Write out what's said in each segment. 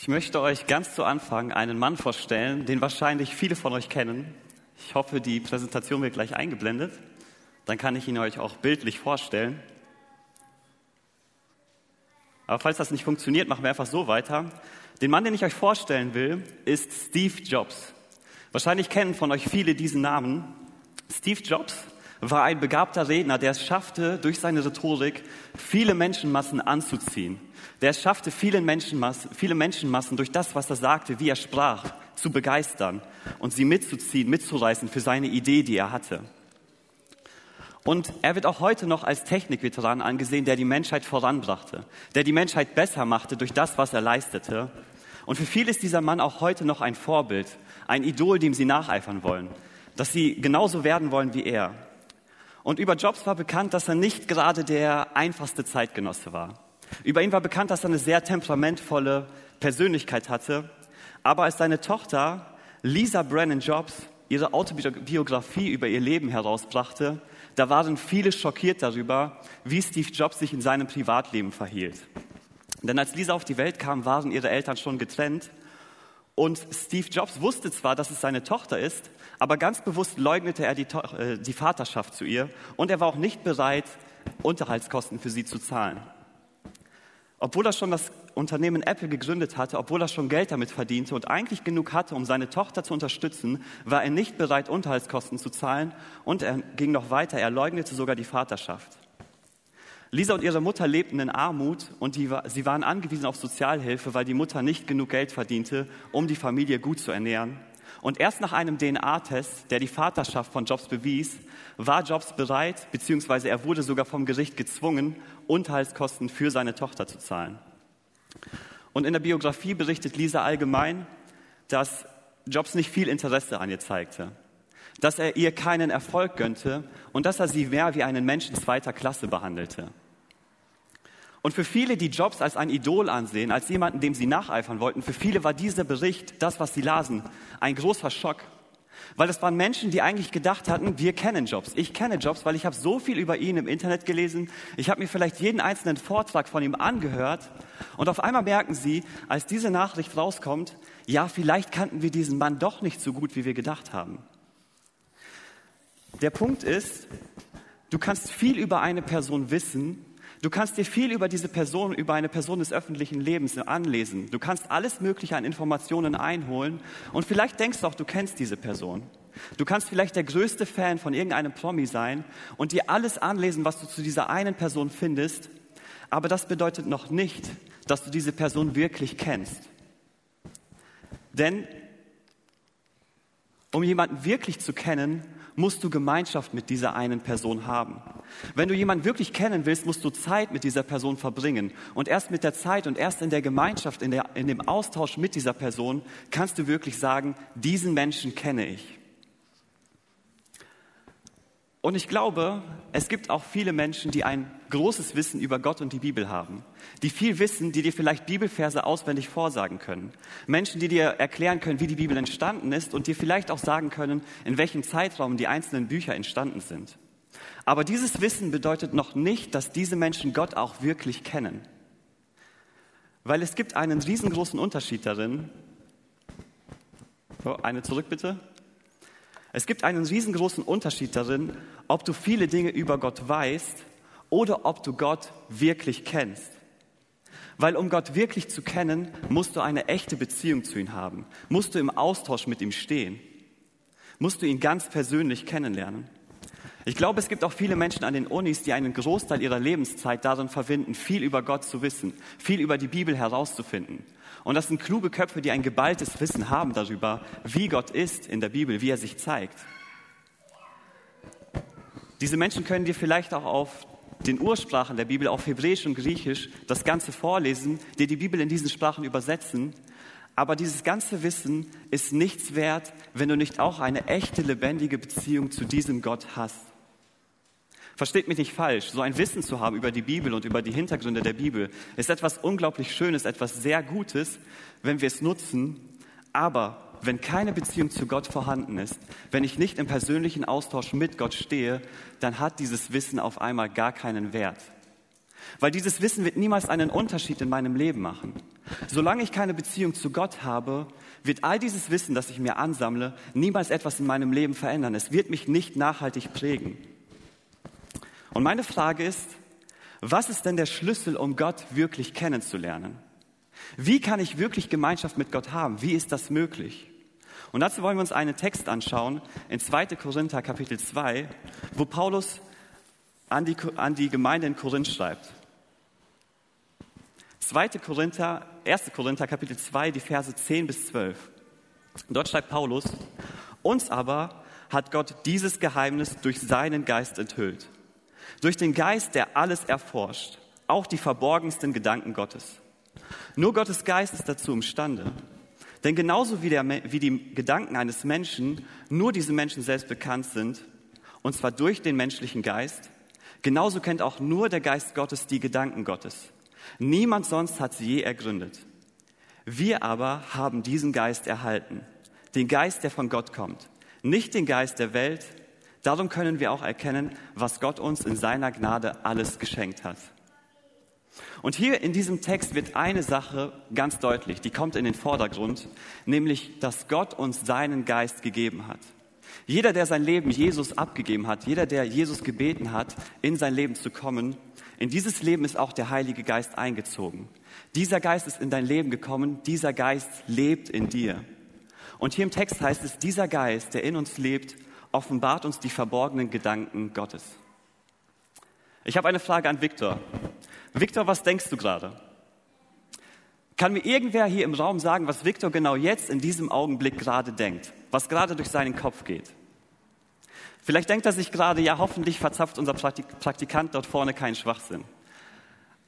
Ich möchte euch ganz zu Anfang einen Mann vorstellen, den wahrscheinlich viele von euch kennen. Ich hoffe, die Präsentation wird gleich eingeblendet. Dann kann ich ihn euch auch bildlich vorstellen. Aber falls das nicht funktioniert, machen wir einfach so weiter. Den Mann, den ich euch vorstellen will, ist Steve Jobs. Wahrscheinlich kennen von euch viele diesen Namen. Steve Jobs war ein begabter Redner, der es schaffte, durch seine Rhetorik viele Menschenmassen anzuziehen. Der es schaffte, viele Menschenmassen, viele Menschenmassen durch das, was er sagte, wie er sprach, zu begeistern und sie mitzuziehen, mitzureißen für seine Idee, die er hatte. Und er wird auch heute noch als Technikveteran angesehen, der die Menschheit voranbrachte, der die Menschheit besser machte durch das, was er leistete. Und für viele ist dieser Mann auch heute noch ein Vorbild, ein Idol, dem sie nacheifern wollen, dass sie genauso werden wollen wie er. Und über Jobs war bekannt, dass er nicht gerade der einfachste Zeitgenosse war. Über ihn war bekannt, dass er eine sehr temperamentvolle Persönlichkeit hatte. Aber als seine Tochter Lisa Brennan Jobs ihre Autobiografie über ihr Leben herausbrachte, da waren viele schockiert darüber, wie Steve Jobs sich in seinem Privatleben verhielt. Denn als Lisa auf die Welt kam, waren ihre Eltern schon getrennt. Und Steve Jobs wusste zwar, dass es seine Tochter ist, aber ganz bewusst leugnete er die, äh, die Vaterschaft zu ihr und er war auch nicht bereit, Unterhaltskosten für sie zu zahlen. Obwohl er schon das Unternehmen Apple gegründet hatte, obwohl er schon Geld damit verdiente und eigentlich genug hatte, um seine Tochter zu unterstützen, war er nicht bereit, Unterhaltskosten zu zahlen und er ging noch weiter, er leugnete sogar die Vaterschaft. Lisa und ihre Mutter lebten in Armut und die, sie waren angewiesen auf Sozialhilfe, weil die Mutter nicht genug Geld verdiente, um die Familie gut zu ernähren. Und erst nach einem DNA-Test, der die Vaterschaft von Jobs bewies, war Jobs bereit, beziehungsweise er wurde sogar vom Gericht gezwungen, Unterhaltskosten für seine Tochter zu zahlen. Und in der Biografie berichtet Lisa allgemein, dass Jobs nicht viel Interesse an ihr zeigte, dass er ihr keinen Erfolg gönnte und dass er sie mehr wie einen Menschen zweiter Klasse behandelte. Und für viele, die Jobs als ein Idol ansehen, als jemanden, dem sie nacheifern wollten, für viele war dieser Bericht, das, was sie lasen, ein großer Schock. Weil es waren Menschen, die eigentlich gedacht hatten, wir kennen Jobs. Ich kenne Jobs, weil ich habe so viel über ihn im Internet gelesen. Ich habe mir vielleicht jeden einzelnen Vortrag von ihm angehört. Und auf einmal merken sie, als diese Nachricht rauskommt, ja, vielleicht kannten wir diesen Mann doch nicht so gut, wie wir gedacht haben. Der Punkt ist, du kannst viel über eine Person wissen, Du kannst dir viel über diese Person, über eine Person des öffentlichen Lebens anlesen. Du kannst alles Mögliche an Informationen einholen und vielleicht denkst du auch, du kennst diese Person. Du kannst vielleicht der größte Fan von irgendeinem Promi sein und dir alles anlesen, was du zu dieser einen Person findest, aber das bedeutet noch nicht, dass du diese Person wirklich kennst. Denn um jemanden wirklich zu kennen, musst du Gemeinschaft mit dieser einen Person haben. Wenn du jemanden wirklich kennen willst, musst du Zeit mit dieser Person verbringen. Und erst mit der Zeit und erst in der Gemeinschaft, in, der, in dem Austausch mit dieser Person kannst du wirklich sagen, diesen Menschen kenne ich. Und ich glaube, es gibt auch viele Menschen, die ein großes Wissen über Gott und die Bibel haben. Die viel wissen, die dir vielleicht Bibelverse auswendig vorsagen können. Menschen, die dir erklären können, wie die Bibel entstanden ist und dir vielleicht auch sagen können, in welchem Zeitraum die einzelnen Bücher entstanden sind. Aber dieses Wissen bedeutet noch nicht, dass diese Menschen Gott auch wirklich kennen. Weil es gibt einen riesengroßen Unterschied darin. So, eine zurück bitte. Es gibt einen riesengroßen Unterschied darin, ob du viele Dinge über Gott weißt oder ob du Gott wirklich kennst. Weil um Gott wirklich zu kennen, musst du eine echte Beziehung zu ihm haben, musst du im Austausch mit ihm stehen, musst du ihn ganz persönlich kennenlernen. Ich glaube, es gibt auch viele Menschen an den Unis, die einen Großteil ihrer Lebenszeit darin verwenden, viel über Gott zu wissen, viel über die Bibel herauszufinden. Und das sind kluge Köpfe, die ein geballtes Wissen haben darüber, wie Gott ist in der Bibel, wie er sich zeigt. Diese Menschen können dir vielleicht auch auf den Ursprachen der Bibel, auf Hebräisch und Griechisch, das Ganze vorlesen, dir die Bibel in diesen Sprachen übersetzen. Aber dieses ganze Wissen ist nichts wert, wenn du nicht auch eine echte, lebendige Beziehung zu diesem Gott hast. Versteht mich nicht falsch, so ein Wissen zu haben über die Bibel und über die Hintergründe der Bibel ist etwas unglaublich Schönes, etwas sehr Gutes, wenn wir es nutzen. Aber wenn keine Beziehung zu Gott vorhanden ist, wenn ich nicht im persönlichen Austausch mit Gott stehe, dann hat dieses Wissen auf einmal gar keinen Wert. Weil dieses Wissen wird niemals einen Unterschied in meinem Leben machen. Solange ich keine Beziehung zu Gott habe, wird all dieses Wissen, das ich mir ansammle, niemals etwas in meinem Leben verändern. Es wird mich nicht nachhaltig prägen. Und meine Frage ist, was ist denn der Schlüssel, um Gott wirklich kennenzulernen? Wie kann ich wirklich Gemeinschaft mit Gott haben? Wie ist das möglich? Und dazu wollen wir uns einen Text anschauen in 2. Korinther Kapitel 2, wo Paulus an die, an die Gemeinde in Korinth schreibt. 2. Korinther, 1. Korinther Kapitel 2, die Verse 10 bis 12. Dort schreibt Paulus, uns aber hat Gott dieses Geheimnis durch seinen Geist enthüllt. Durch den Geist, der alles erforscht, auch die verborgensten Gedanken Gottes. Nur Gottes Geist ist dazu imstande. Denn genauso wie, der, wie die Gedanken eines Menschen nur diesem Menschen selbst bekannt sind, und zwar durch den menschlichen Geist, genauso kennt auch nur der Geist Gottes die Gedanken Gottes. Niemand sonst hat sie je ergründet. Wir aber haben diesen Geist erhalten, den Geist, der von Gott kommt, nicht den Geist der Welt. Darum können wir auch erkennen, was Gott uns in seiner Gnade alles geschenkt hat. Und hier in diesem Text wird eine Sache ganz deutlich, die kommt in den Vordergrund, nämlich, dass Gott uns seinen Geist gegeben hat. Jeder, der sein Leben Jesus abgegeben hat, jeder, der Jesus gebeten hat, in sein Leben zu kommen, in dieses Leben ist auch der Heilige Geist eingezogen. Dieser Geist ist in dein Leben gekommen, dieser Geist lebt in dir. Und hier im Text heißt es, dieser Geist, der in uns lebt, offenbart uns die verborgenen Gedanken Gottes. Ich habe eine Frage an Viktor. Viktor, was denkst du gerade? Kann mir irgendwer hier im Raum sagen, was Viktor genau jetzt in diesem Augenblick gerade denkt? Was gerade durch seinen Kopf geht? Vielleicht denkt er sich gerade, ja, hoffentlich verzapft unser Praktikant dort vorne keinen Schwachsinn.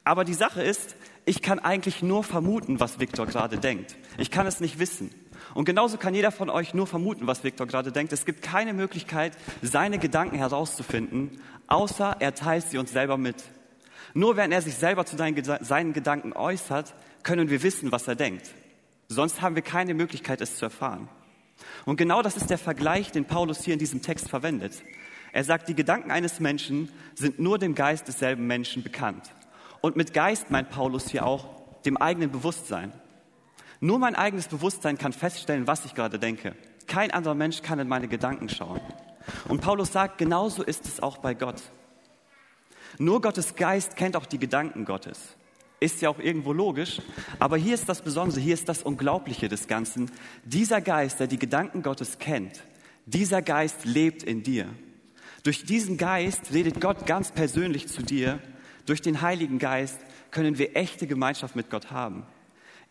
Aber die Sache ist, ich kann eigentlich nur vermuten, was Viktor gerade denkt. Ich kann es nicht wissen. Und genauso kann jeder von euch nur vermuten, was Viktor gerade denkt. Es gibt keine Möglichkeit, seine Gedanken herauszufinden, außer er teilt sie uns selber mit. Nur wenn er sich selber zu seinen Gedanken äußert, können wir wissen, was er denkt. Sonst haben wir keine Möglichkeit, es zu erfahren. Und genau das ist der Vergleich, den Paulus hier in diesem Text verwendet. Er sagt, die Gedanken eines Menschen sind nur dem Geist desselben Menschen bekannt. Und mit Geist meint Paulus hier auch dem eigenen Bewusstsein. Nur mein eigenes Bewusstsein kann feststellen, was ich gerade denke. Kein anderer Mensch kann in meine Gedanken schauen. Und Paulus sagt, genauso ist es auch bei Gott. Nur Gottes Geist kennt auch die Gedanken Gottes. Ist ja auch irgendwo logisch, aber hier ist das Besondere, hier ist das Unglaubliche des Ganzen. Dieser Geist, der die Gedanken Gottes kennt, dieser Geist lebt in dir. Durch diesen Geist redet Gott ganz persönlich zu dir. Durch den Heiligen Geist können wir echte Gemeinschaft mit Gott haben.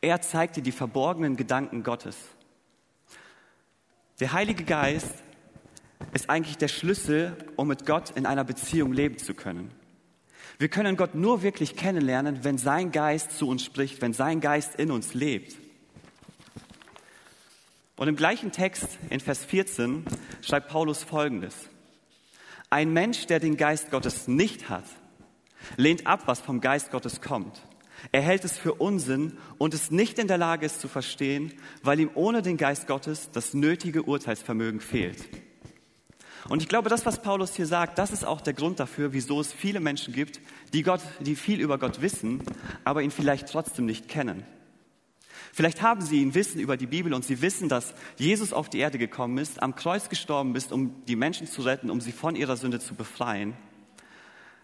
Er zeigt dir die verborgenen Gedanken Gottes. Der Heilige Geist ist eigentlich der Schlüssel, um mit Gott in einer Beziehung leben zu können. Wir können Gott nur wirklich kennenlernen, wenn sein Geist zu uns spricht, wenn sein Geist in uns lebt. Und im gleichen Text in Vers 14 schreibt Paulus Folgendes. Ein Mensch, der den Geist Gottes nicht hat, lehnt ab, was vom Geist Gottes kommt. Er hält es für Unsinn und ist nicht in der Lage, es zu verstehen, weil ihm ohne den Geist Gottes das nötige Urteilsvermögen fehlt. Und ich glaube, das, was Paulus hier sagt, das ist auch der Grund dafür, wieso es viele Menschen gibt, die Gott, die viel über Gott wissen, aber ihn vielleicht trotzdem nicht kennen. Vielleicht haben sie ihn Wissen über die Bibel und sie wissen, dass Jesus auf die Erde gekommen ist, am Kreuz gestorben ist, um die Menschen zu retten, um sie von ihrer Sünde zu befreien.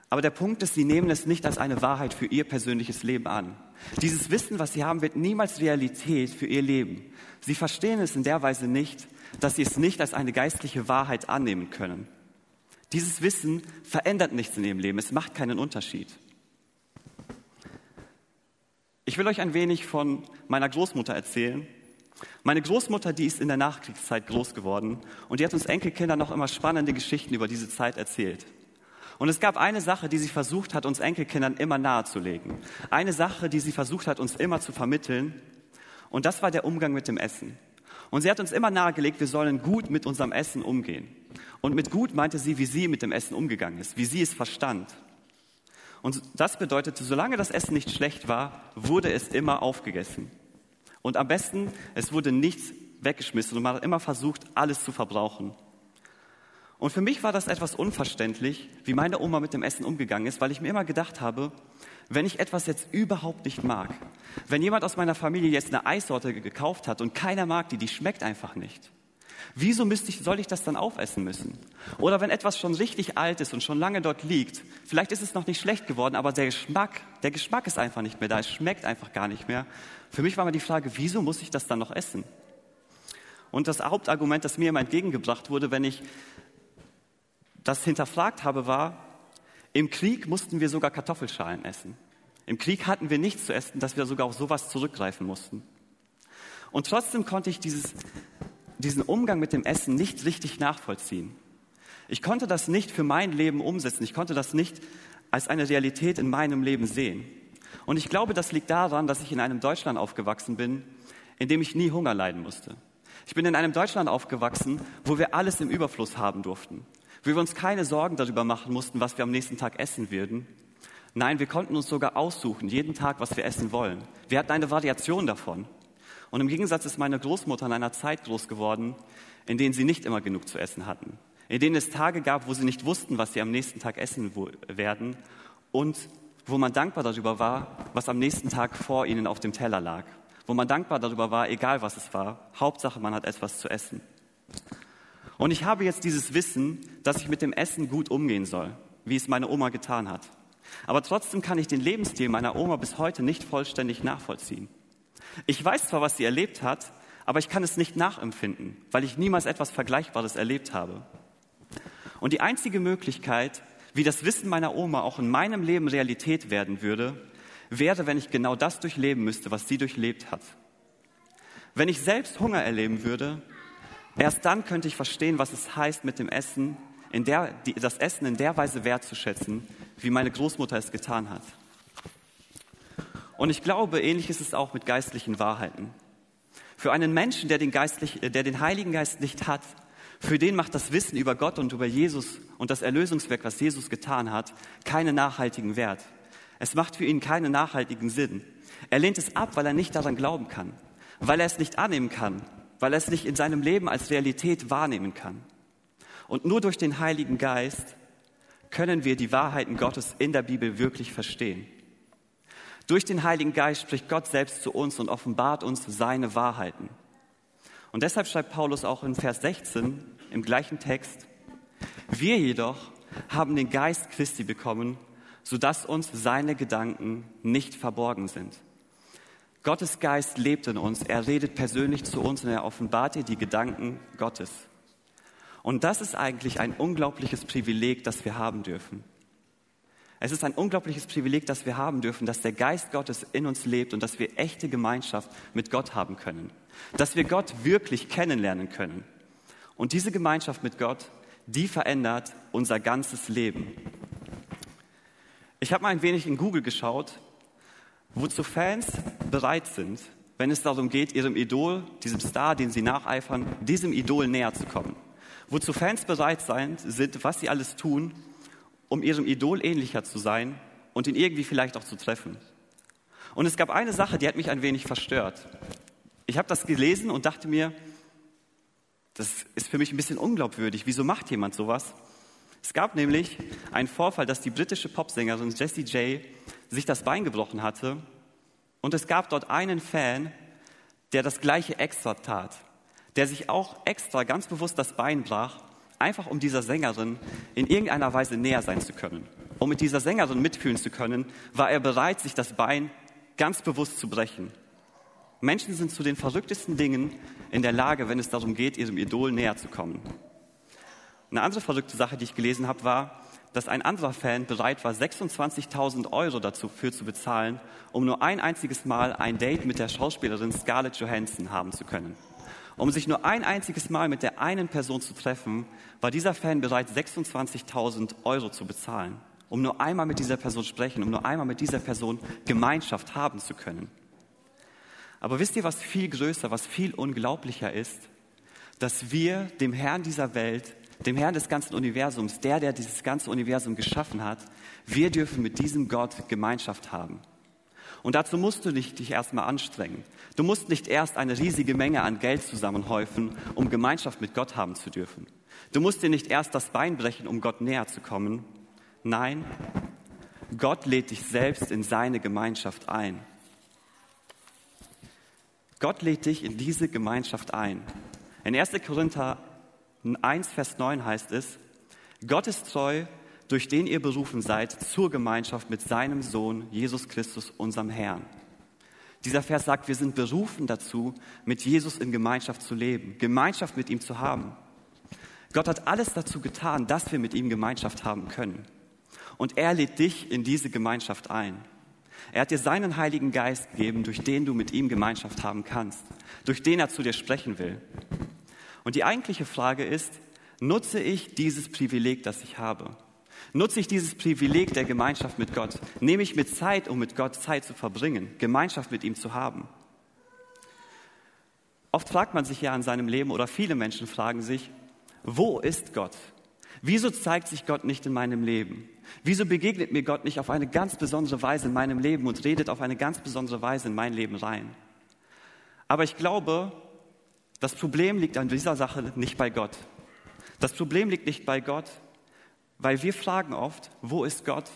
Aber der Punkt ist, sie nehmen es nicht als eine Wahrheit für ihr persönliches Leben an. Dieses Wissen, was sie haben, wird niemals Realität für ihr Leben. Sie verstehen es in der Weise nicht, dass sie es nicht als eine geistliche Wahrheit annehmen können. Dieses Wissen verändert nichts in ihrem Leben, es macht keinen Unterschied. Ich will euch ein wenig von meiner Großmutter erzählen. Meine Großmutter, die ist in der Nachkriegszeit groß geworden und die hat uns Enkelkindern noch immer spannende Geschichten über diese Zeit erzählt. Und es gab eine Sache, die sie versucht hat, uns Enkelkindern immer nahezulegen. Eine Sache, die sie versucht hat, uns immer zu vermitteln. Und das war der Umgang mit dem Essen. Und sie hat uns immer nahegelegt, wir sollen gut mit unserem Essen umgehen. Und mit gut meinte sie, wie sie mit dem Essen umgegangen ist, wie sie es verstand. Und das bedeutete, solange das Essen nicht schlecht war, wurde es immer aufgegessen. Und am besten, es wurde nichts weggeschmissen und man hat immer versucht, alles zu verbrauchen. Und für mich war das etwas unverständlich, wie meine Oma mit dem Essen umgegangen ist, weil ich mir immer gedacht habe, wenn ich etwas jetzt überhaupt nicht mag, wenn jemand aus meiner Familie jetzt eine Eissorte gekauft hat und keiner mag die, die schmeckt einfach nicht. Wieso müsste ich, soll ich das dann aufessen müssen? Oder wenn etwas schon richtig alt ist und schon lange dort liegt, vielleicht ist es noch nicht schlecht geworden, aber der Geschmack, der Geschmack ist einfach nicht mehr da, es schmeckt einfach gar nicht mehr. Für mich war immer die Frage, wieso muss ich das dann noch essen? Und das Hauptargument, das mir immer entgegengebracht wurde, wenn ich das hinterfragt habe, war, im Krieg mussten wir sogar Kartoffelschalen essen. Im Krieg hatten wir nichts zu essen, dass wir sogar auf sowas zurückgreifen mussten. Und trotzdem konnte ich dieses, diesen Umgang mit dem Essen nicht richtig nachvollziehen. Ich konnte das nicht für mein Leben umsetzen. Ich konnte das nicht als eine Realität in meinem Leben sehen. Und ich glaube, das liegt daran, dass ich in einem Deutschland aufgewachsen bin, in dem ich nie Hunger leiden musste. Ich bin in einem Deutschland aufgewachsen, wo wir alles im Überfluss haben durften wir uns keine Sorgen darüber machen mussten, was wir am nächsten Tag essen würden. Nein, wir konnten uns sogar aussuchen, jeden Tag, was wir essen wollen. Wir hatten eine Variation davon. Und im Gegensatz ist meine Großmutter in einer Zeit groß geworden, in denen sie nicht immer genug zu essen hatten. In denen es Tage gab, wo sie nicht wussten, was sie am nächsten Tag essen werden und wo man dankbar darüber war, was am nächsten Tag vor ihnen auf dem Teller lag. Wo man dankbar darüber war, egal was es war. Hauptsache, man hat etwas zu essen. Und ich habe jetzt dieses Wissen, dass ich mit dem Essen gut umgehen soll, wie es meine Oma getan hat. Aber trotzdem kann ich den Lebensstil meiner Oma bis heute nicht vollständig nachvollziehen. Ich weiß zwar, was sie erlebt hat, aber ich kann es nicht nachempfinden, weil ich niemals etwas Vergleichbares erlebt habe. Und die einzige Möglichkeit, wie das Wissen meiner Oma auch in meinem Leben Realität werden würde, wäre, wenn ich genau das durchleben müsste, was sie durchlebt hat. Wenn ich selbst Hunger erleben würde, Erst dann könnte ich verstehen, was es heißt, mit dem Essen, in der, die, das Essen in der Weise wertzuschätzen, wie meine Großmutter es getan hat. Und ich glaube, ähnlich ist es auch mit geistlichen Wahrheiten. Für einen Menschen, der den, Geistlich, der den Heiligen Geist nicht hat, für den macht das Wissen über Gott und über Jesus und das Erlösungswerk, was Jesus getan hat, keinen nachhaltigen Wert. Es macht für ihn keinen nachhaltigen Sinn. Er lehnt es ab, weil er nicht daran glauben kann, weil er es nicht annehmen kann, weil er es nicht in seinem Leben als Realität wahrnehmen kann. Und nur durch den Heiligen Geist können wir die Wahrheiten Gottes in der Bibel wirklich verstehen. Durch den Heiligen Geist spricht Gott selbst zu uns und offenbart uns seine Wahrheiten. Und deshalb schreibt Paulus auch in Vers 16 im gleichen Text, wir jedoch haben den Geist Christi bekommen, sodass uns seine Gedanken nicht verborgen sind. Gottes Geist lebt in uns, er redet persönlich zu uns und er offenbart dir die Gedanken Gottes. Und das ist eigentlich ein unglaubliches Privileg, das wir haben dürfen. Es ist ein unglaubliches Privileg, das wir haben dürfen, dass der Geist Gottes in uns lebt und dass wir echte Gemeinschaft mit Gott haben können. Dass wir Gott wirklich kennenlernen können. Und diese Gemeinschaft mit Gott, die verändert unser ganzes Leben. Ich habe mal ein wenig in Google geschaut wozu Fans bereit sind, wenn es darum geht, ihrem Idol, diesem Star, den sie nacheifern, diesem Idol näher zu kommen. Wozu Fans bereit sein, sind, was sie alles tun, um ihrem Idol ähnlicher zu sein und ihn irgendwie vielleicht auch zu treffen. Und es gab eine Sache, die hat mich ein wenig verstört. Ich habe das gelesen und dachte mir, das ist für mich ein bisschen unglaubwürdig. Wieso macht jemand sowas? Es gab nämlich einen Vorfall, dass die britische Popsängerin Jessie J sich das Bein gebrochen hatte und es gab dort einen Fan, der das gleiche extra tat, der sich auch extra ganz bewusst das Bein brach, einfach um dieser Sängerin in irgendeiner Weise näher sein zu können. Um mit dieser Sängerin mitfühlen zu können, war er bereit, sich das Bein ganz bewusst zu brechen. Menschen sind zu den verrücktesten Dingen in der Lage, wenn es darum geht, ihrem Idol näher zu kommen. Eine andere verrückte Sache, die ich gelesen habe, war, dass ein anderer Fan bereit war, 26.000 Euro dafür zu bezahlen, um nur ein einziges Mal ein Date mit der Schauspielerin Scarlett Johansson haben zu können. Um sich nur ein einziges Mal mit der einen Person zu treffen, war dieser Fan bereit, 26.000 Euro zu bezahlen, um nur einmal mit dieser Person sprechen, um nur einmal mit dieser Person Gemeinschaft haben zu können. Aber wisst ihr, was viel größer, was viel unglaublicher ist? Dass wir dem Herrn dieser Welt dem Herrn des ganzen Universums, der, der dieses ganze Universum geschaffen hat, wir dürfen mit diesem Gott Gemeinschaft haben. Und dazu musst du nicht dich erstmal anstrengen. Du musst nicht erst eine riesige Menge an Geld zusammenhäufen, um Gemeinschaft mit Gott haben zu dürfen. Du musst dir nicht erst das Bein brechen, um Gott näher zu kommen. Nein, Gott lädt dich selbst in seine Gemeinschaft ein. Gott lädt dich in diese Gemeinschaft ein. In 1. Korinther 1, Vers 9 heißt es, Gott ist treu, durch den ihr berufen seid zur Gemeinschaft mit seinem Sohn Jesus Christus, unserem Herrn. Dieser Vers sagt, wir sind berufen dazu, mit Jesus in Gemeinschaft zu leben, Gemeinschaft mit ihm zu haben. Gott hat alles dazu getan, dass wir mit ihm Gemeinschaft haben können. Und er lädt dich in diese Gemeinschaft ein. Er hat dir seinen Heiligen Geist gegeben, durch den du mit ihm Gemeinschaft haben kannst, durch den er zu dir sprechen will. Und die eigentliche Frage ist, nutze ich dieses Privileg, das ich habe? Nutze ich dieses Privileg der Gemeinschaft mit Gott? Nehme ich mir Zeit, um mit Gott Zeit zu verbringen, Gemeinschaft mit ihm zu haben? Oft fragt man sich ja in seinem Leben oder viele Menschen fragen sich, wo ist Gott? Wieso zeigt sich Gott nicht in meinem Leben? Wieso begegnet mir Gott nicht auf eine ganz besondere Weise in meinem Leben und redet auf eine ganz besondere Weise in mein Leben rein? Aber ich glaube, das Problem liegt an dieser Sache nicht bei Gott. Das Problem liegt nicht bei Gott, weil wir fragen oft, wo ist Gott?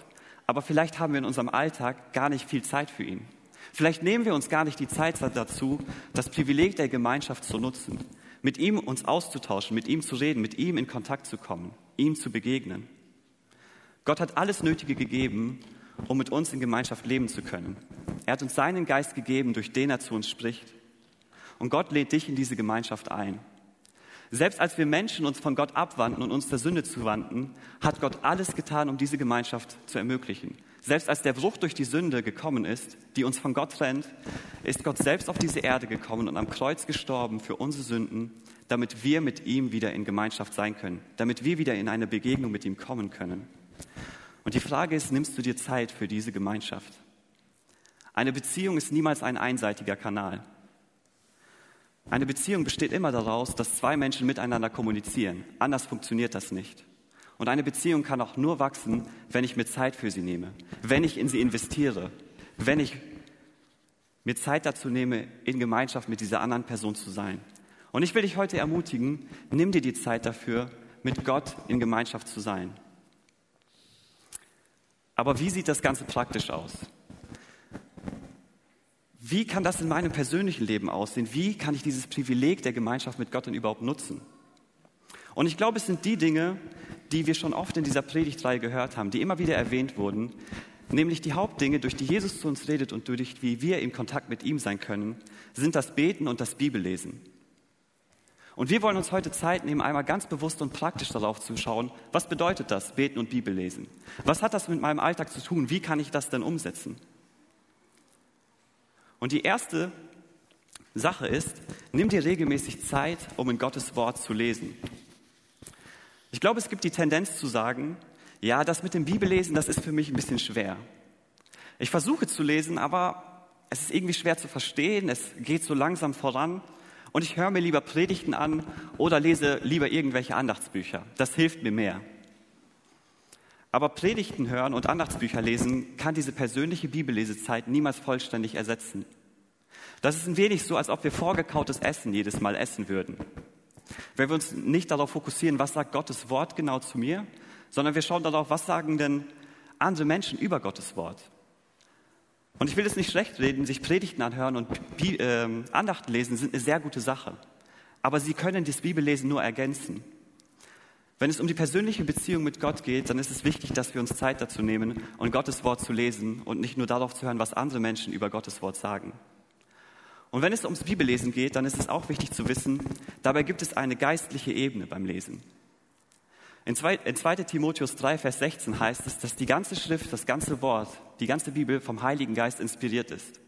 Aber vielleicht haben wir in unserem Alltag gar nicht viel Zeit für ihn. Vielleicht nehmen wir uns gar nicht die Zeit dazu, das Privileg der Gemeinschaft zu nutzen mit ihm uns auszutauschen, mit ihm zu reden, mit ihm in Kontakt zu kommen, ihm zu begegnen. Gott hat alles Nötige gegeben, um mit uns in Gemeinschaft leben zu können. Er hat uns seinen Geist gegeben, durch den er zu uns spricht. Und Gott lädt dich in diese Gemeinschaft ein. Selbst als wir Menschen uns von Gott abwandten und uns der Sünde zuwandten, hat Gott alles getan, um diese Gemeinschaft zu ermöglichen. Selbst als der Bruch durch die Sünde gekommen ist, die uns von Gott trennt, ist Gott selbst auf diese Erde gekommen und am Kreuz gestorben für unsere Sünden, damit wir mit ihm wieder in Gemeinschaft sein können, damit wir wieder in eine Begegnung mit ihm kommen können. Und die Frage ist, nimmst du dir Zeit für diese Gemeinschaft? Eine Beziehung ist niemals ein einseitiger Kanal. Eine Beziehung besteht immer daraus, dass zwei Menschen miteinander kommunizieren. Anders funktioniert das nicht. Und eine Beziehung kann auch nur wachsen, wenn ich mir Zeit für sie nehme, wenn ich in sie investiere, wenn ich mir Zeit dazu nehme, in Gemeinschaft mit dieser anderen Person zu sein. Und ich will dich heute ermutigen, nimm dir die Zeit dafür, mit Gott in Gemeinschaft zu sein. Aber wie sieht das Ganze praktisch aus? Wie kann das in meinem persönlichen Leben aussehen? Wie kann ich dieses Privileg der Gemeinschaft mit Gott denn überhaupt nutzen? Und ich glaube, es sind die Dinge, die wir schon oft in dieser Predigtreihe gehört haben, die immer wieder erwähnt wurden, nämlich die Hauptdinge, durch die Jesus zu uns redet und durch wie wir in Kontakt mit ihm sein können, sind das Beten und das Bibellesen. Und wir wollen uns heute Zeit nehmen, einmal ganz bewusst und praktisch darauf zu schauen, was bedeutet das, Beten und Bibellesen? Was hat das mit meinem Alltag zu tun? Wie kann ich das denn umsetzen? Und die erste Sache ist, nimm dir regelmäßig Zeit, um in Gottes Wort zu lesen. Ich glaube, es gibt die Tendenz zu sagen, ja, das mit dem Bibellesen, das ist für mich ein bisschen schwer. Ich versuche zu lesen, aber es ist irgendwie schwer zu verstehen, es geht so langsam voran und ich höre mir lieber Predigten an oder lese lieber irgendwelche Andachtsbücher. Das hilft mir mehr. Aber Predigten hören und Andachtsbücher lesen kann diese persönliche Bibellesezeit niemals vollständig ersetzen. Das ist ein wenig so, als ob wir vorgekautes Essen jedes Mal essen würden. Wenn wir uns nicht darauf fokussieren, was sagt Gottes Wort genau zu mir, sondern wir schauen darauf, was sagen denn andere Menschen über Gottes Wort. Und ich will es nicht schlecht reden, sich Predigten anhören und äh, Andachten lesen sind eine sehr gute Sache. Aber sie können das Bibellesen nur ergänzen. Wenn es um die persönliche Beziehung mit Gott geht, dann ist es wichtig, dass wir uns Zeit dazu nehmen und Gottes Wort zu lesen und nicht nur darauf zu hören, was andere Menschen über Gottes Wort sagen. Und wenn es ums Bibellesen geht, dann ist es auch wichtig zu wissen, dabei gibt es eine geistliche Ebene beim Lesen. In 2, Timotheus 3, Vers 16 heißt es, dass die ganze Schrift, das ganze Wort, die ganze Bibel vom Heiligen Geist inspiriert ist.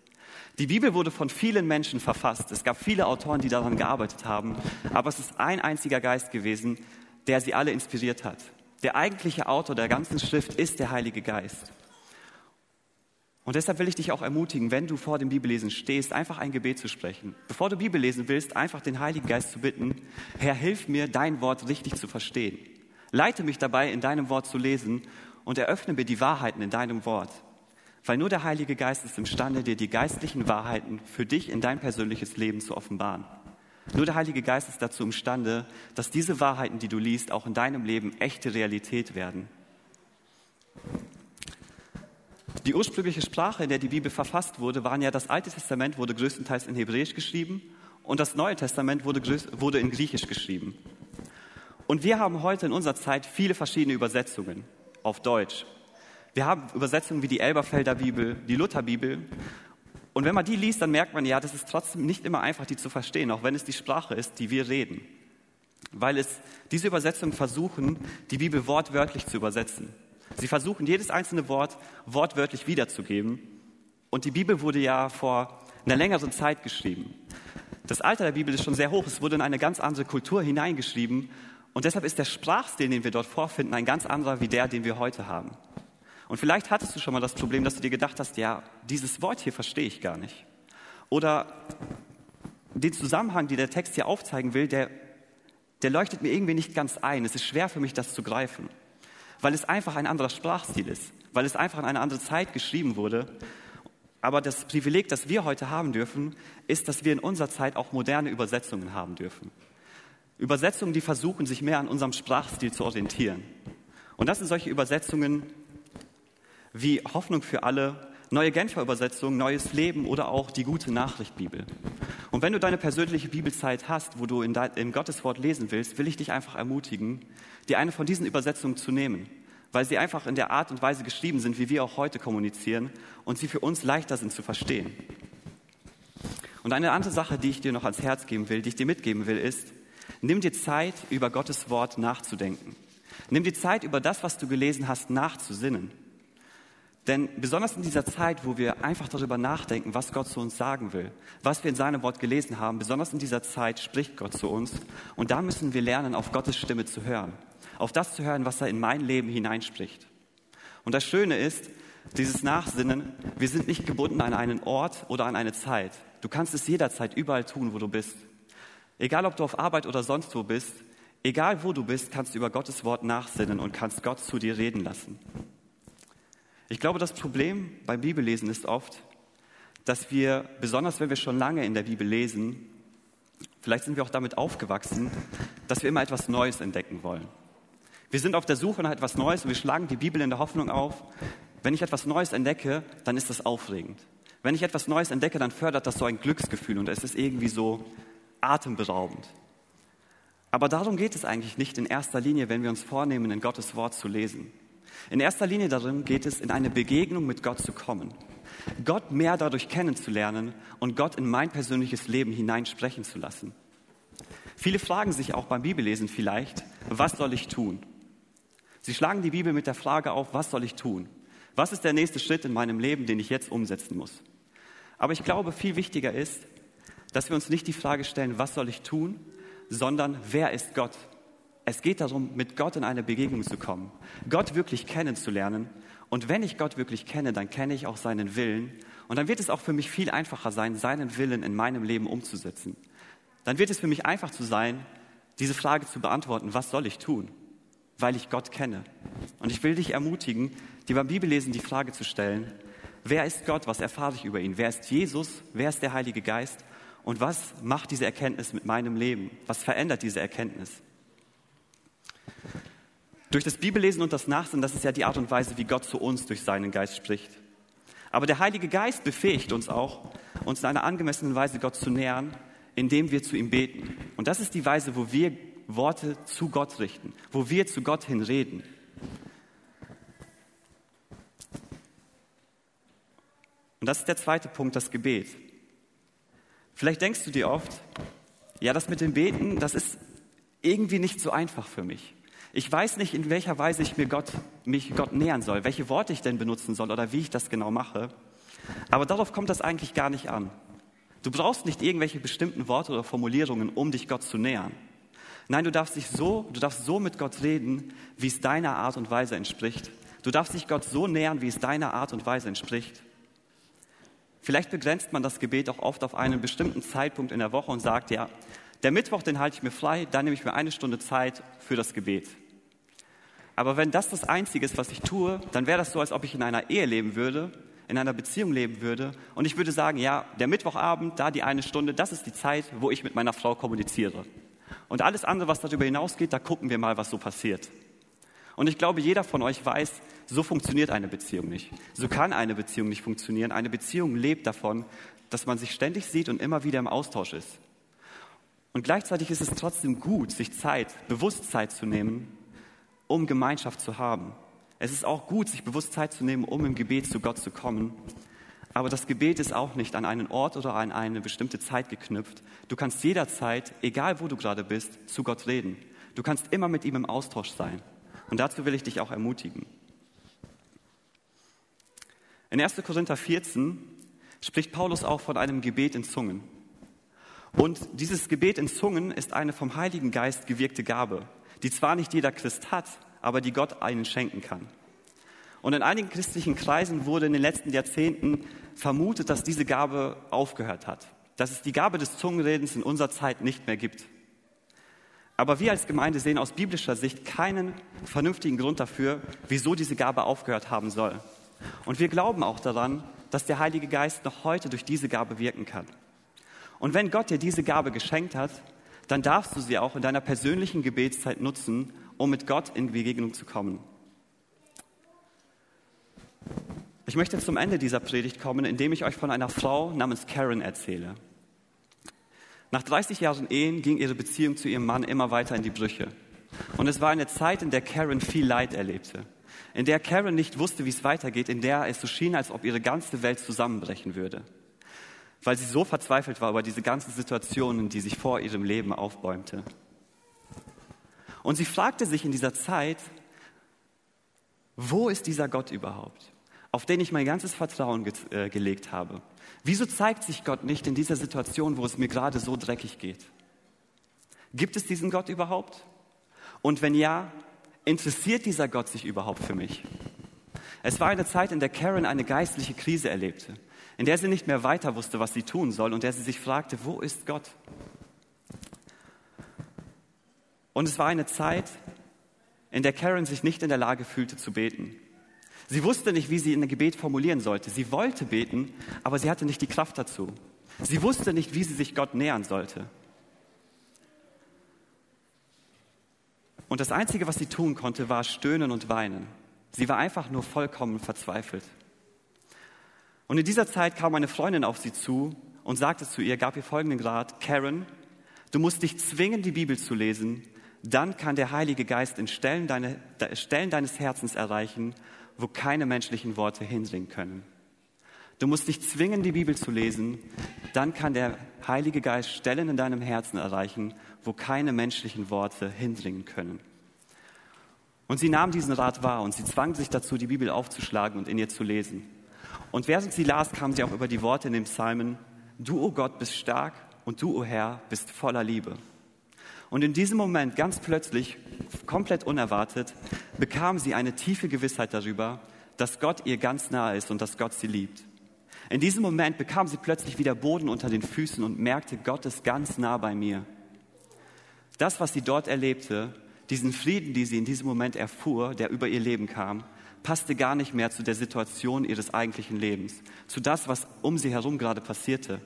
Die Bibel wurde von vielen Menschen verfasst. Es gab viele Autoren, die daran gearbeitet haben. Aber es ist ein einziger Geist gewesen, der sie alle inspiriert hat. Der eigentliche Autor der ganzen Schrift ist der Heilige Geist. Und deshalb will ich dich auch ermutigen, wenn du vor dem Bibellesen stehst, einfach ein Gebet zu sprechen. Bevor du Bibel lesen willst, einfach den Heiligen Geist zu bitten, Herr, hilf mir, dein Wort richtig zu verstehen. Leite mich dabei, in deinem Wort zu lesen und eröffne mir die Wahrheiten in deinem Wort. Weil nur der Heilige Geist ist imstande, dir die geistlichen Wahrheiten für dich in dein persönliches Leben zu offenbaren. Nur der Heilige Geist ist dazu imstande, dass diese Wahrheiten, die du liest, auch in deinem Leben echte Realität werden. Die ursprüngliche Sprache, in der die Bibel verfasst wurde, waren ja das Alte Testament wurde größtenteils in Hebräisch geschrieben und das Neue Testament wurde, wurde in Griechisch geschrieben. Und wir haben heute in unserer Zeit viele verschiedene Übersetzungen auf Deutsch. Wir haben Übersetzungen wie die Elberfelder Bibel, die Lutherbibel. Und wenn man die liest, dann merkt man, ja, das ist trotzdem nicht immer einfach, die zu verstehen, auch wenn es die Sprache ist, die wir reden. Weil es diese Übersetzungen versuchen, die Bibel wortwörtlich zu übersetzen. Sie versuchen, jedes einzelne Wort wortwörtlich wiederzugeben. Und die Bibel wurde ja vor einer längeren Zeit geschrieben. Das Alter der Bibel ist schon sehr hoch. Es wurde in eine ganz andere Kultur hineingeschrieben. Und deshalb ist der Sprachstil, den wir dort vorfinden, ein ganz anderer wie der, den wir heute haben. Und vielleicht hattest du schon mal das Problem, dass du dir gedacht hast, ja, dieses Wort hier verstehe ich gar nicht. Oder den Zusammenhang, den der Text hier aufzeigen will, der, der leuchtet mir irgendwie nicht ganz ein. Es ist schwer für mich, das zu greifen weil es einfach ein anderer Sprachstil ist, weil es einfach in eine andere Zeit geschrieben wurde. Aber das Privileg, das wir heute haben dürfen, ist, dass wir in unserer Zeit auch moderne Übersetzungen haben dürfen. Übersetzungen, die versuchen, sich mehr an unserem Sprachstil zu orientieren. Und das sind solche Übersetzungen wie Hoffnung für alle, Neue Genfer Übersetzung, Neues Leben oder auch die Gute Nachricht Bibel. Und wenn du deine persönliche Bibelzeit hast, wo du in, dein, in Gottes Wort lesen willst, will ich dich einfach ermutigen, dir eine von diesen Übersetzungen zu nehmen, weil sie einfach in der Art und Weise geschrieben sind, wie wir auch heute kommunizieren und sie für uns leichter sind zu verstehen. Und eine andere Sache, die ich dir noch ans Herz geben will, die ich dir mitgeben will, ist, nimm dir Zeit, über Gottes Wort nachzudenken. Nimm dir Zeit, über das, was du gelesen hast, nachzusinnen. Denn besonders in dieser Zeit, wo wir einfach darüber nachdenken, was Gott zu uns sagen will, was wir in seinem Wort gelesen haben, besonders in dieser Zeit spricht Gott zu uns. Und da müssen wir lernen, auf Gottes Stimme zu hören, auf das zu hören, was er in mein Leben hineinspricht. Und das Schöne ist, dieses Nachsinnen, wir sind nicht gebunden an einen Ort oder an eine Zeit. Du kannst es jederzeit überall tun, wo du bist. Egal, ob du auf Arbeit oder sonst wo bist, egal wo du bist, kannst du über Gottes Wort nachsinnen und kannst Gott zu dir reden lassen. Ich glaube, das Problem beim Bibellesen ist oft, dass wir, besonders wenn wir schon lange in der Bibel lesen, vielleicht sind wir auch damit aufgewachsen, dass wir immer etwas Neues entdecken wollen. Wir sind auf der Suche nach etwas Neues und wir schlagen die Bibel in der Hoffnung auf, wenn ich etwas Neues entdecke, dann ist das aufregend. Wenn ich etwas Neues entdecke, dann fördert das so ein Glücksgefühl und es ist irgendwie so atemberaubend. Aber darum geht es eigentlich nicht in erster Linie, wenn wir uns vornehmen, in Gottes Wort zu lesen. In erster Linie darum geht es, in eine Begegnung mit Gott zu kommen, Gott mehr dadurch kennenzulernen und Gott in mein persönliches Leben hineinsprechen zu lassen. Viele fragen sich auch beim Bibellesen vielleicht, was soll ich tun? Sie schlagen die Bibel mit der Frage auf, was soll ich tun? Was ist der nächste Schritt in meinem Leben, den ich jetzt umsetzen muss? Aber ich glaube, viel wichtiger ist, dass wir uns nicht die Frage stellen, was soll ich tun, sondern wer ist Gott? Es geht darum, mit Gott in eine Begegnung zu kommen, Gott wirklich kennenzulernen. Und wenn ich Gott wirklich kenne, dann kenne ich auch seinen Willen. Und dann wird es auch für mich viel einfacher sein, seinen Willen in meinem Leben umzusetzen. Dann wird es für mich einfach zu sein, diese Frage zu beantworten, was soll ich tun? Weil ich Gott kenne. Und ich will dich ermutigen, dir beim Bibellesen die Frage zu stellen, wer ist Gott? Was erfahre ich über ihn? Wer ist Jesus? Wer ist der Heilige Geist? Und was macht diese Erkenntnis mit meinem Leben? Was verändert diese Erkenntnis? Durch das Bibellesen und das Nachsinnen, das ist ja die Art und Weise, wie Gott zu uns durch seinen Geist spricht. Aber der Heilige Geist befähigt uns auch, uns in einer angemessenen Weise Gott zu nähern, indem wir zu ihm beten. Und das ist die Weise, wo wir Worte zu Gott richten, wo wir zu Gott hin reden. Und das ist der zweite Punkt, das Gebet. Vielleicht denkst du dir oft, ja, das mit dem Beten, das ist irgendwie nicht so einfach für mich. Ich weiß nicht, in welcher Weise ich mir Gott, mich Gott nähern soll, welche Worte ich denn benutzen soll oder wie ich das genau mache. Aber darauf kommt das eigentlich gar nicht an. Du brauchst nicht irgendwelche bestimmten Worte oder Formulierungen, um dich Gott zu nähern. Nein, du darfst dich so, du darfst so mit Gott reden, wie es deiner Art und Weise entspricht. Du darfst dich Gott so nähern, wie es deiner Art und Weise entspricht. Vielleicht begrenzt man das Gebet auch oft auf einen bestimmten Zeitpunkt in der Woche und sagt, ja, der Mittwoch, den halte ich mir frei, dann nehme ich mir eine Stunde Zeit für das Gebet. Aber wenn das das Einzige ist, was ich tue, dann wäre das so, als ob ich in einer Ehe leben würde, in einer Beziehung leben würde und ich würde sagen, ja, der Mittwochabend, da die eine Stunde, das ist die Zeit, wo ich mit meiner Frau kommuniziere. Und alles andere, was darüber hinausgeht, da gucken wir mal, was so passiert. Und ich glaube, jeder von euch weiß, so funktioniert eine Beziehung nicht. So kann eine Beziehung nicht funktionieren. Eine Beziehung lebt davon, dass man sich ständig sieht und immer wieder im Austausch ist. Und gleichzeitig ist es trotzdem gut, sich Zeit, bewusst Zeit zu nehmen, um Gemeinschaft zu haben. Es ist auch gut, sich bewusst Zeit zu nehmen, um im Gebet zu Gott zu kommen. Aber das Gebet ist auch nicht an einen Ort oder an eine bestimmte Zeit geknüpft. Du kannst jederzeit, egal wo du gerade bist, zu Gott reden. Du kannst immer mit ihm im Austausch sein. Und dazu will ich dich auch ermutigen. In 1. Korinther 14 spricht Paulus auch von einem Gebet in Zungen. Und dieses Gebet in Zungen ist eine vom Heiligen Geist gewirkte Gabe, die zwar nicht jeder Christ hat, aber die Gott einen schenken kann. Und in einigen christlichen Kreisen wurde in den letzten Jahrzehnten vermutet, dass diese Gabe aufgehört hat, dass es die Gabe des Zungenredens in unserer Zeit nicht mehr gibt. Aber wir als Gemeinde sehen aus biblischer Sicht keinen vernünftigen Grund dafür, wieso diese Gabe aufgehört haben soll. Und wir glauben auch daran, dass der Heilige Geist noch heute durch diese Gabe wirken kann. Und wenn Gott dir diese Gabe geschenkt hat, dann darfst du sie auch in deiner persönlichen Gebetszeit nutzen, um mit Gott in Begegnung zu kommen. Ich möchte zum Ende dieser Predigt kommen, indem ich euch von einer Frau namens Karen erzähle. Nach 30 Jahren Ehen ging ihre Beziehung zu ihrem Mann immer weiter in die Brüche. Und es war eine Zeit, in der Karen viel Leid erlebte, in der Karen nicht wusste, wie es weitergeht, in der es so schien, als ob ihre ganze Welt zusammenbrechen würde weil sie so verzweifelt war über diese ganzen Situationen, die sich vor ihrem Leben aufbäumte. Und sie fragte sich in dieser Zeit, wo ist dieser Gott überhaupt, auf den ich mein ganzes Vertrauen ge äh, gelegt habe? Wieso zeigt sich Gott nicht in dieser Situation, wo es mir gerade so dreckig geht? Gibt es diesen Gott überhaupt? Und wenn ja, interessiert dieser Gott sich überhaupt für mich? Es war eine Zeit, in der Karen eine geistliche Krise erlebte in der sie nicht mehr weiter wusste, was sie tun soll und der sie sich fragte, wo ist Gott? Und es war eine Zeit, in der Karen sich nicht in der Lage fühlte zu beten. Sie wusste nicht, wie sie ein Gebet formulieren sollte. Sie wollte beten, aber sie hatte nicht die Kraft dazu. Sie wusste nicht, wie sie sich Gott nähern sollte. Und das Einzige, was sie tun konnte, war stöhnen und weinen. Sie war einfach nur vollkommen verzweifelt. Und in dieser Zeit kam eine Freundin auf sie zu und sagte zu ihr, gab ihr folgenden Rat, Karen, du musst dich zwingen, die Bibel zu lesen, dann kann der Heilige Geist in Stellen, deine, Stellen deines Herzens erreichen, wo keine menschlichen Worte hindringen können. Du musst dich zwingen, die Bibel zu lesen, dann kann der Heilige Geist Stellen in deinem Herzen erreichen, wo keine menschlichen Worte hindringen können. Und sie nahm diesen Rat wahr und sie zwang sich dazu, die Bibel aufzuschlagen und in ihr zu lesen. Und während sie las, kam sie auch über die Worte in dem Psalmen, du, o oh Gott, bist stark und du, o oh Herr, bist voller Liebe. Und in diesem Moment, ganz plötzlich, komplett unerwartet, bekam sie eine tiefe Gewissheit darüber, dass Gott ihr ganz nahe ist und dass Gott sie liebt. In diesem Moment bekam sie plötzlich wieder Boden unter den Füßen und merkte, Gott ist ganz nah bei mir. Das, was sie dort erlebte, diesen Frieden, den sie in diesem Moment erfuhr, der über ihr Leben kam, passte gar nicht mehr zu der Situation ihres eigentlichen Lebens, zu das, was um sie herum gerade passierte.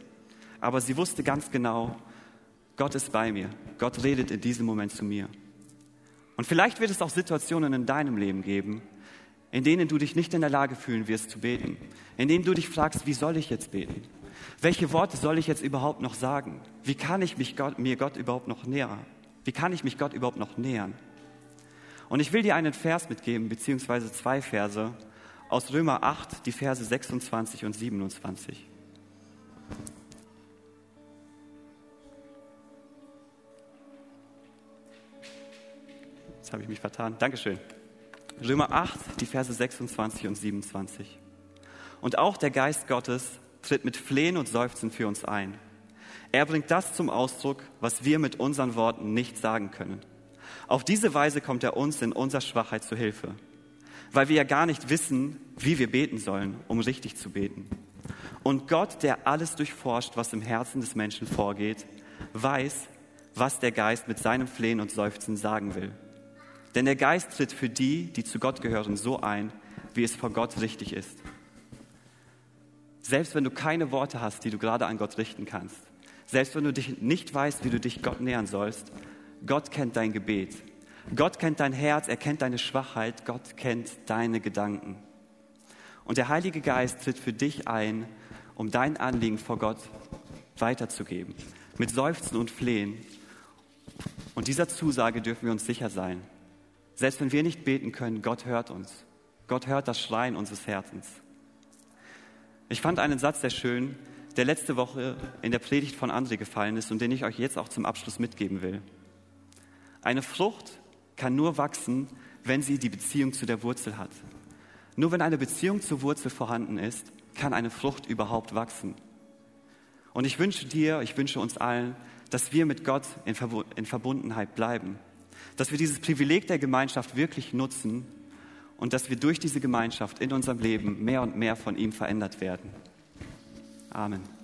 Aber sie wusste ganz genau, Gott ist bei mir. Gott redet in diesem Moment zu mir. Und vielleicht wird es auch Situationen in deinem Leben geben, in denen du dich nicht in der Lage fühlen wirst zu beten, in denen du dich fragst, wie soll ich jetzt beten? Welche Worte soll ich jetzt überhaupt noch sagen? Wie kann ich mich Gott, mir Gott überhaupt noch nähern? Wie kann ich mich Gott überhaupt noch nähern? Und ich will dir einen Vers mitgeben, beziehungsweise zwei Verse aus Römer 8, die Verse 26 und 27. Jetzt habe ich mich vertan. Dankeschön. Römer 8, die Verse 26 und 27. Und auch der Geist Gottes tritt mit Flehen und Seufzen für uns ein. Er bringt das zum Ausdruck, was wir mit unseren Worten nicht sagen können. Auf diese Weise kommt er uns in unserer Schwachheit zu Hilfe, weil wir ja gar nicht wissen, wie wir beten sollen, um richtig zu beten. Und Gott, der alles durchforscht, was im Herzen des Menschen vorgeht, weiß, was der Geist mit seinem Flehen und Seufzen sagen will. Denn der Geist tritt für die, die zu Gott gehören, so ein, wie es vor Gott richtig ist. Selbst wenn du keine Worte hast, die du gerade an Gott richten kannst. Selbst wenn du dich nicht weißt, wie du dich Gott nähern sollst. Gott kennt dein Gebet. Gott kennt dein Herz, er kennt deine Schwachheit, Gott kennt deine Gedanken. Und der Heilige Geist tritt für dich ein, um dein Anliegen vor Gott weiterzugeben. Mit Seufzen und Flehen. Und dieser Zusage dürfen wir uns sicher sein. Selbst wenn wir nicht beten können, Gott hört uns. Gott hört das Schreien unseres Herzens. Ich fand einen Satz sehr schön, der letzte Woche in der Predigt von André gefallen ist und den ich euch jetzt auch zum Abschluss mitgeben will. Eine Frucht kann nur wachsen, wenn sie die Beziehung zu der Wurzel hat. Nur wenn eine Beziehung zur Wurzel vorhanden ist, kann eine Frucht überhaupt wachsen. Und ich wünsche dir, ich wünsche uns allen, dass wir mit Gott in Verbundenheit bleiben, dass wir dieses Privileg der Gemeinschaft wirklich nutzen und dass wir durch diese Gemeinschaft in unserem Leben mehr und mehr von ihm verändert werden. Amen.